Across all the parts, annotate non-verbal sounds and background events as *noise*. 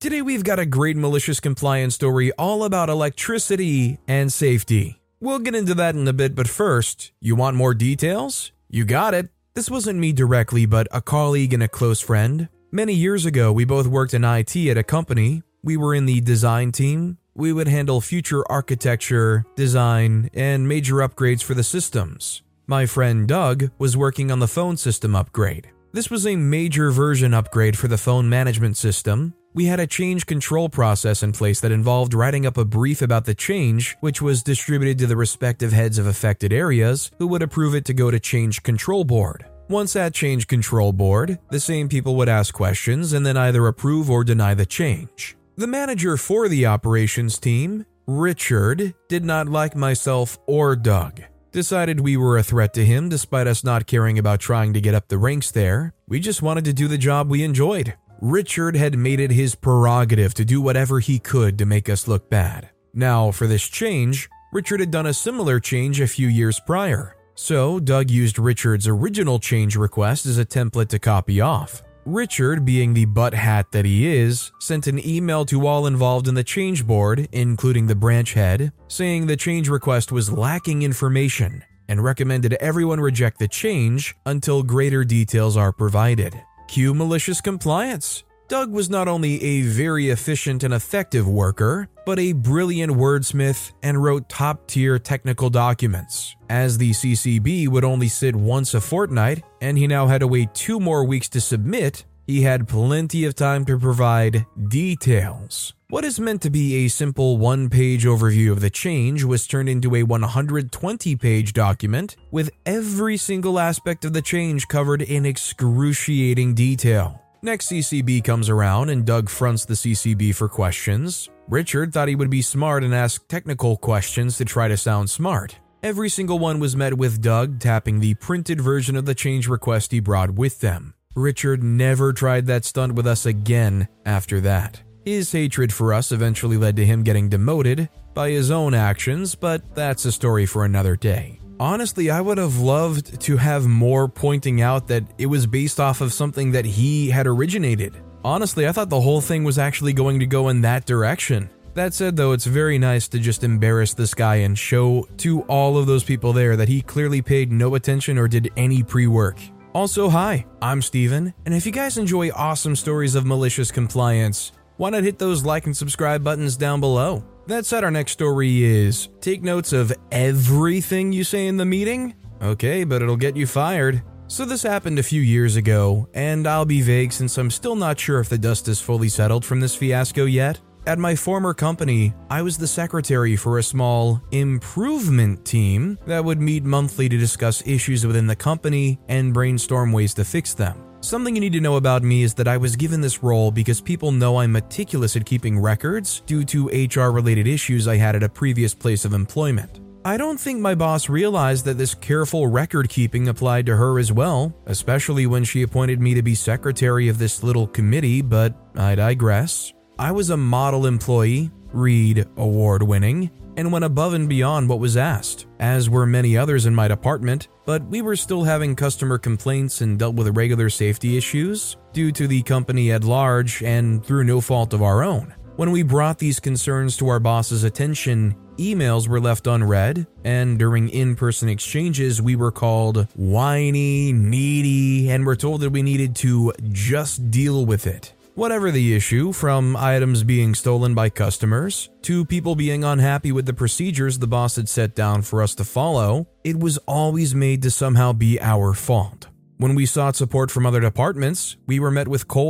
Today, we've got a great malicious compliance story all about electricity and safety. We'll get into that in a bit, but first, you want more details? You got it. This wasn't me directly, but a colleague and a close friend. Many years ago, we both worked in IT at a company. We were in the design team. We would handle future architecture, design, and major upgrades for the systems. My friend Doug was working on the phone system upgrade. This was a major version upgrade for the phone management system, we had a change control process in place that involved writing up a brief about the change, which was distributed to the respective heads of affected areas, who would approve it to go to Change Control Board. Once at Change Control Board, the same people would ask questions and then either approve or deny the change. The manager for the operations team, Richard, did not like myself or Doug. Decided we were a threat to him despite us not caring about trying to get up the ranks there. We just wanted to do the job we enjoyed. Richard had made it his prerogative to do whatever he could to make us look bad. Now, for this change, Richard had done a similar change a few years prior. So, Doug used Richard's original change request as a template to copy off. Richard, being the butt hat that he is, sent an email to all involved in the change board, including the branch head, saying the change request was lacking information and recommended everyone reject the change until greater details are provided. Cue malicious compliance. Doug was not only a very efficient and effective worker, but a brilliant wordsmith and wrote top tier technical documents. As the CCB would only sit once a fortnight, and he now had to wait two more weeks to submit, he had plenty of time to provide details. What is meant to be a simple one page overview of the change was turned into a 120 page document with every single aspect of the change covered in excruciating detail. Next CCB comes around and Doug fronts the CCB for questions. Richard thought he would be smart and ask technical questions to try to sound smart. Every single one was met with Doug tapping the printed version of the change request he brought with them. Richard never tried that stunt with us again after that. His hatred for us eventually led to him getting demoted by his own actions, but that's a story for another day. Honestly, I would have loved to have more pointing out that it was based off of something that he had originated. Honestly, I thought the whole thing was actually going to go in that direction. That said, though, it's very nice to just embarrass this guy and show to all of those people there that he clearly paid no attention or did any pre work. Also, hi, I'm Steven, and if you guys enjoy awesome stories of malicious compliance, why not hit those like and subscribe buttons down below? That said, our next story is take notes of everything you say in the meeting? Okay, but it'll get you fired. So, this happened a few years ago, and I'll be vague since I'm still not sure if the dust is fully settled from this fiasco yet. At my former company, I was the secretary for a small improvement team that would meet monthly to discuss issues within the company and brainstorm ways to fix them. Something you need to know about me is that I was given this role because people know I'm meticulous at keeping records due to HR related issues I had at a previous place of employment. I don't think my boss realized that this careful record keeping applied to her as well, especially when she appointed me to be secretary of this little committee, but I digress. I was a model employee, Reed award winning, and went above and beyond what was asked, as were many others in my department, but we were still having customer complaints and dealt with regular safety issues due to the company at large and through no fault of our own. When we brought these concerns to our boss's attention, emails were left unread, and during in person exchanges, we were called whiny, needy, and were told that we needed to just deal with it. Whatever the issue, from items being stolen by customers to people being unhappy with the procedures the boss had set down for us to follow, it was always made to somehow be our fault. When we sought support from other departments, we were met with cold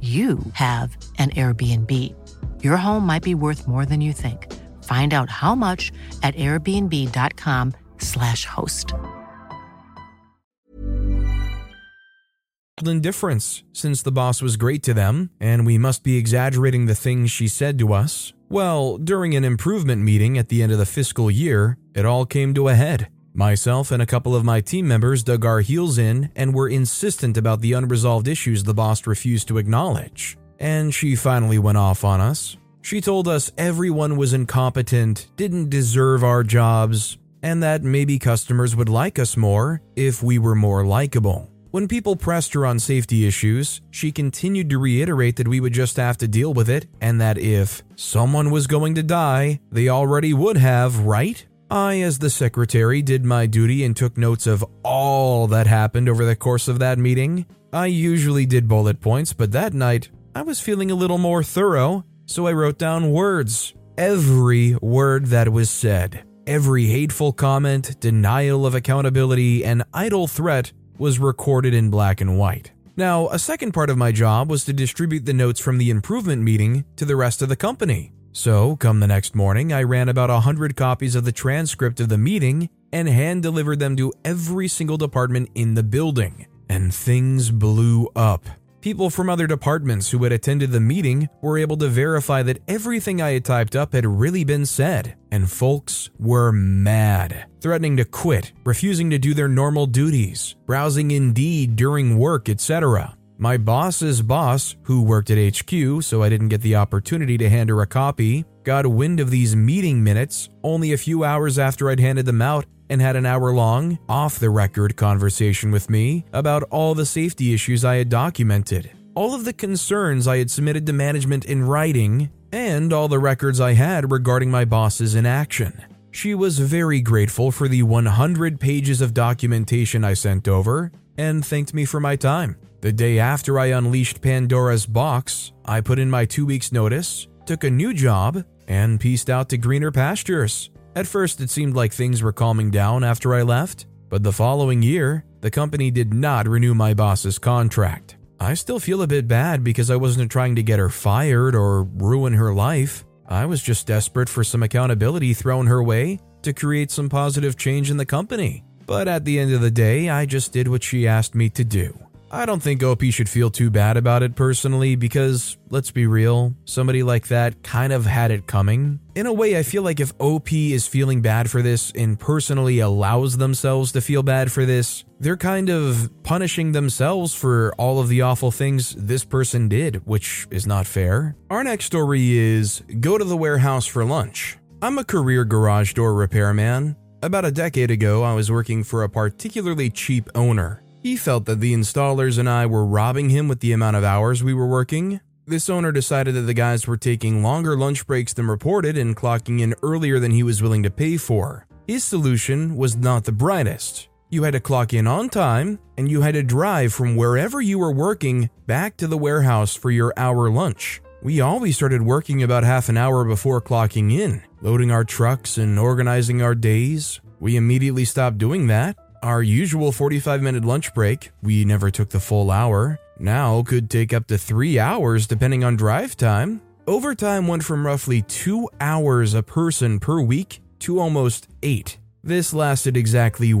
you have an Airbnb. Your home might be worth more than you think. Find out how much at airbnb.com/slash host. Indifference, since the boss was great to them, and we must be exaggerating the things she said to us. Well, during an improvement meeting at the end of the fiscal year, it all came to a head. Myself and a couple of my team members dug our heels in and were insistent about the unresolved issues the boss refused to acknowledge. And she finally went off on us. She told us everyone was incompetent, didn't deserve our jobs, and that maybe customers would like us more if we were more likable. When people pressed her on safety issues, she continued to reiterate that we would just have to deal with it and that if someone was going to die, they already would have, right? I, as the secretary, did my duty and took notes of all that happened over the course of that meeting. I usually did bullet points, but that night I was feeling a little more thorough, so I wrote down words. Every word that was said, every hateful comment, denial of accountability, and idle threat was recorded in black and white. Now, a second part of my job was to distribute the notes from the improvement meeting to the rest of the company. So, come the next morning, I ran about a hundred copies of the transcript of the meeting and hand delivered them to every single department in the building. And things blew up. People from other departments who had attended the meeting were able to verify that everything I had typed up had really been said, and folks were mad, threatening to quit, refusing to do their normal duties, browsing Indeed during work, etc. My boss's boss, who worked at HQ, so I didn't get the opportunity to hand her a copy, got wind of these meeting minutes only a few hours after I'd handed them out and had an hour long, off the record conversation with me about all the safety issues I had documented, all of the concerns I had submitted to management in writing, and all the records I had regarding my boss's inaction. She was very grateful for the 100 pages of documentation I sent over and thanked me for my time. The day after I unleashed Pandora's box, I put in my two weeks' notice, took a new job, and pieced out to greener pastures. At first, it seemed like things were calming down after I left, but the following year, the company did not renew my boss's contract. I still feel a bit bad because I wasn't trying to get her fired or ruin her life. I was just desperate for some accountability thrown her way to create some positive change in the company. But at the end of the day, I just did what she asked me to do. I don't think OP should feel too bad about it personally because, let's be real, somebody like that kind of had it coming. In a way, I feel like if OP is feeling bad for this and personally allows themselves to feel bad for this, they're kind of punishing themselves for all of the awful things this person did, which is not fair. Our next story is Go to the warehouse for lunch. I'm a career garage door repairman. About a decade ago, I was working for a particularly cheap owner. He felt that the installers and I were robbing him with the amount of hours we were working. This owner decided that the guys were taking longer lunch breaks than reported and clocking in earlier than he was willing to pay for. His solution was not the brightest. You had to clock in on time, and you had to drive from wherever you were working back to the warehouse for your hour lunch. We always started working about half an hour before clocking in, loading our trucks and organizing our days. We immediately stopped doing that our usual 45 minute lunch break, we never took the full hour, now could take up to three hours depending on drive time. Overtime went from roughly two hours a person per week to almost eight. This lasted exactly.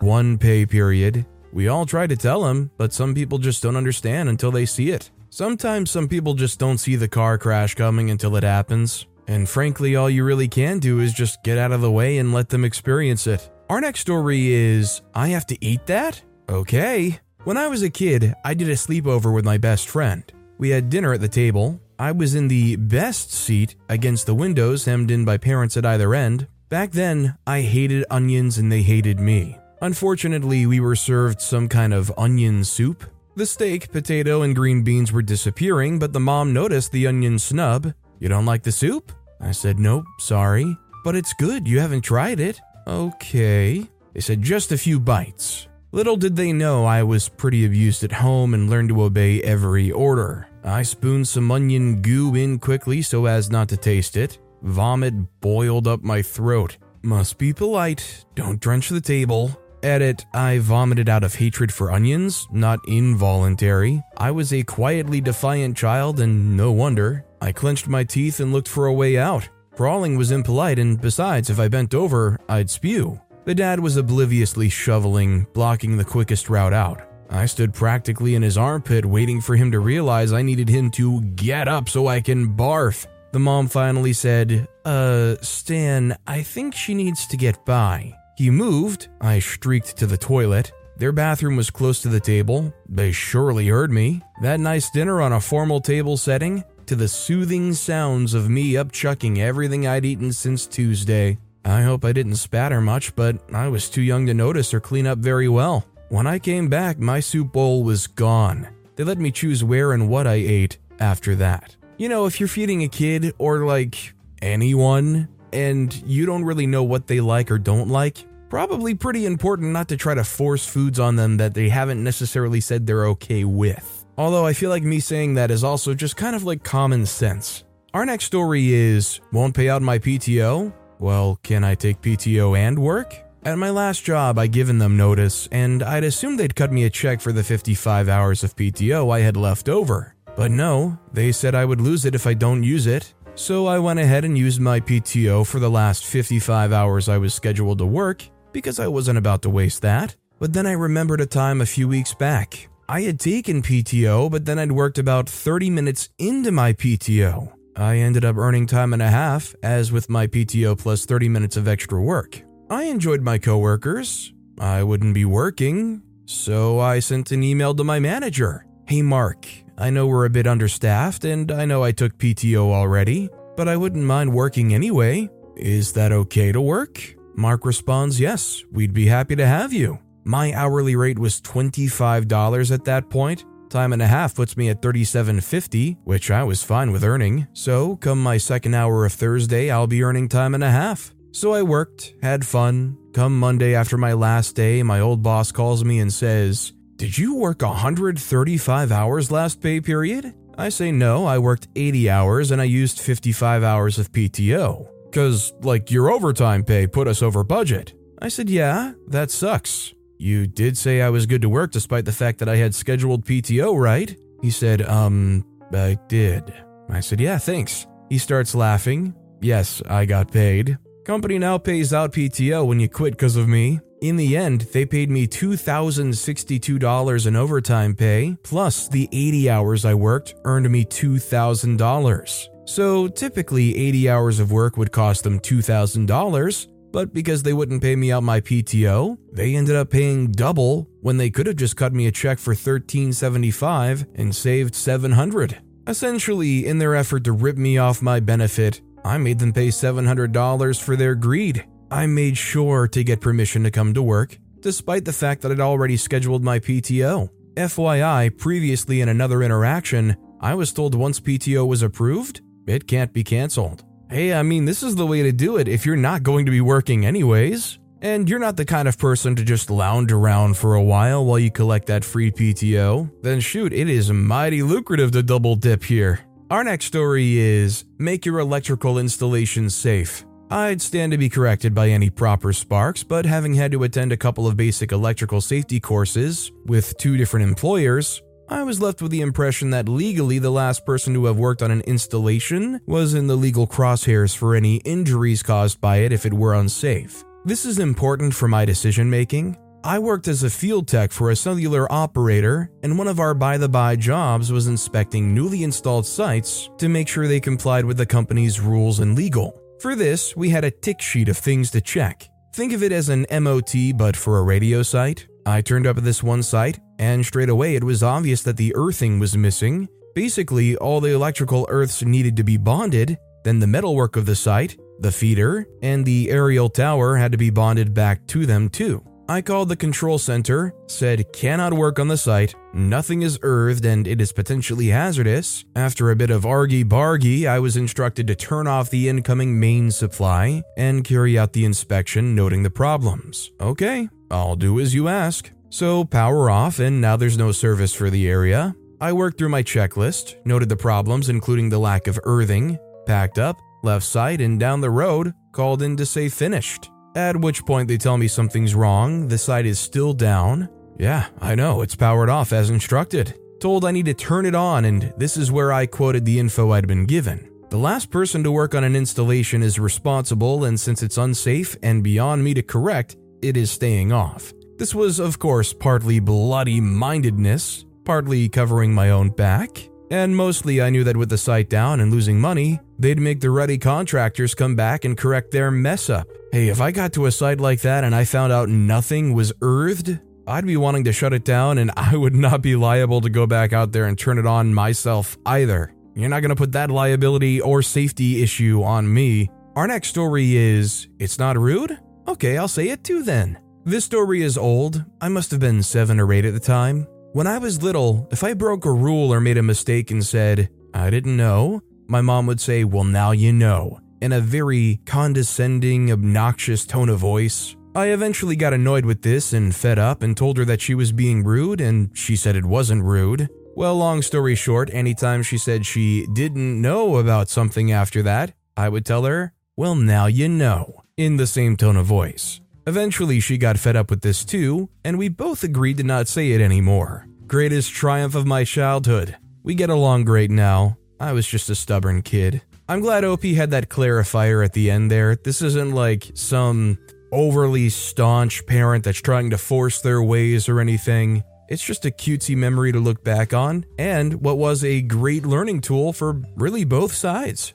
One pay period. We all try to tell him, but some people just don't understand until they see it. Sometimes some people just don't see the car crash coming until it happens. And frankly, all you really can do is just get out of the way and let them experience it. Our next story is I have to eat that? Okay. When I was a kid, I did a sleepover with my best friend. We had dinner at the table. I was in the best seat against the windows, hemmed in by parents at either end. Back then, I hated onions and they hated me. Unfortunately, we were served some kind of onion soup. The steak, potato, and green beans were disappearing, but the mom noticed the onion snub. You don't like the soup? I said, Nope, sorry. But it's good, you haven't tried it. Okay. They said, Just a few bites. Little did they know I was pretty abused at home and learned to obey every order. I spooned some onion goo in quickly so as not to taste it. Vomit boiled up my throat. Must be polite, don't drench the table. Edit, I vomited out of hatred for onions, not involuntary. I was a quietly defiant child, and no wonder. I clenched my teeth and looked for a way out. Crawling was impolite, and besides, if I bent over, I'd spew. The dad was obliviously shoveling, blocking the quickest route out. I stood practically in his armpit, waiting for him to realize I needed him to get up so I can barf. The mom finally said, Uh, Stan, I think she needs to get by. He moved. I streaked to the toilet. Their bathroom was close to the table. They surely heard me. That nice dinner on a formal table setting, to the soothing sounds of me upchucking everything I'd eaten since Tuesday. I hope I didn't spatter much, but I was too young to notice or clean up very well. When I came back, my soup bowl was gone. They let me choose where and what I ate after that. You know, if you're feeding a kid or like anyone and you don't really know what they like or don't like, probably pretty important not to try to force foods on them that they haven't necessarily said they're okay with. Although I feel like me saying that is also just kind of like common sense. Our next story is Won't pay out my PTO? Well, can I take PTO and work? At my last job, I'd given them notice, and I'd assumed they'd cut me a check for the 55 hours of PTO I had left over. But no, they said I would lose it if I don't use it, so I went ahead and used my PTO for the last 55 hours I was scheduled to work, because I wasn't about to waste that. But then I remembered a time a few weeks back. I had taken PTO, but then I'd worked about 30 minutes into my PTO. I ended up earning time and a half, as with my PTO plus 30 minutes of extra work. I enjoyed my coworkers. I wouldn't be working, so I sent an email to my manager. Hey Mark, I know we're a bit understaffed and I know I took PTO already, but I wouldn't mind working anyway. Is that okay to work? Mark responds, Yes, we'd be happy to have you. My hourly rate was $25 at that point. Time and a half puts me at $37.50, which I was fine with earning. So, come my second hour of Thursday, I'll be earning time and a half. So I worked, had fun. Come Monday after my last day, my old boss calls me and says, Did you work 135 hours last pay period? I say no, I worked 80 hours and I used 55 hours of PTO. Cause, like, your overtime pay put us over budget. I said, Yeah, that sucks. You did say I was good to work despite the fact that I had scheduled PTO, right? He said, Um, I did. I said, Yeah, thanks. He starts laughing. Yes, I got paid. Company now pays out PTO when you quit because of me. In the end, they paid me $2,062 in overtime pay, plus the 80 hours I worked earned me $2,000. So typically, 80 hours of work would cost them $2,000, but because they wouldn't pay me out my PTO, they ended up paying double when they could have just cut me a check for 1375 and saved 700. Essentially, in their effort to rip me off my benefit, I made them pay $700 for their greed. I made sure to get permission to come to work, despite the fact that I'd already scheduled my PTO. FYI, previously in another interaction, I was told once PTO was approved, it can't be canceled. Hey, I mean, this is the way to do it if you're not going to be working anyways. And you're not the kind of person to just lounge around for a while while you collect that free PTO, then shoot, it is mighty lucrative to double dip here. Our next story is Make Your Electrical Installation Safe. I'd stand to be corrected by any proper sparks, but having had to attend a couple of basic electrical safety courses with two different employers, I was left with the impression that legally the last person to have worked on an installation was in the legal crosshairs for any injuries caused by it if it were unsafe. This is important for my decision making. I worked as a field tech for a cellular operator, and one of our by the by jobs was inspecting newly installed sites to make sure they complied with the company's rules and legal. For this, we had a tick sheet of things to check. Think of it as an MOT, but for a radio site. I turned up at this one site, and straight away it was obvious that the earthing was missing. Basically, all the electrical earths needed to be bonded, then the metalwork of the site, the feeder, and the aerial tower had to be bonded back to them too. I called the control center, said cannot work on the site, nothing is earthed and it is potentially hazardous. After a bit of argy bargy, I was instructed to turn off the incoming main supply and carry out the inspection, noting the problems. Okay, I'll do as you ask. So, power off, and now there's no service for the area. I worked through my checklist, noted the problems, including the lack of earthing, packed up, left site, and down the road, called in to say finished. At which point they tell me something's wrong, the site is still down. Yeah, I know, it's powered off as instructed. Told I need to turn it on, and this is where I quoted the info I'd been given. The last person to work on an installation is responsible, and since it's unsafe and beyond me to correct, it is staying off. This was, of course, partly bloody mindedness, partly covering my own back, and mostly I knew that with the site down and losing money, they'd make the ready contractors come back and correct their mess up. Hey, if I got to a site like that and I found out nothing was earthed, I'd be wanting to shut it down and *laughs* I would not be liable to go back out there and turn it on myself either. You're not going to put that liability or safety issue on me. Our next story is It's Not Rude? Okay, I'll say it too then. This story is old. I must have been 7 or 8 at the time. When I was little, if I broke a rule or made a mistake and said, I didn't know, my mom would say, Well, now you know, in a very condescending, obnoxious tone of voice. I eventually got annoyed with this and fed up and told her that she was being rude, and she said it wasn't rude. Well, long story short, anytime she said she didn't know about something after that, I would tell her, Well, now you know, in the same tone of voice. Eventually, she got fed up with this too, and we both agreed to not say it anymore. Greatest triumph of my childhood. We get along great now. I was just a stubborn kid. I'm glad OP had that clarifier at the end there. This isn't like some overly staunch parent that's trying to force their ways or anything. It's just a cutesy memory to look back on, and what was a great learning tool for really both sides.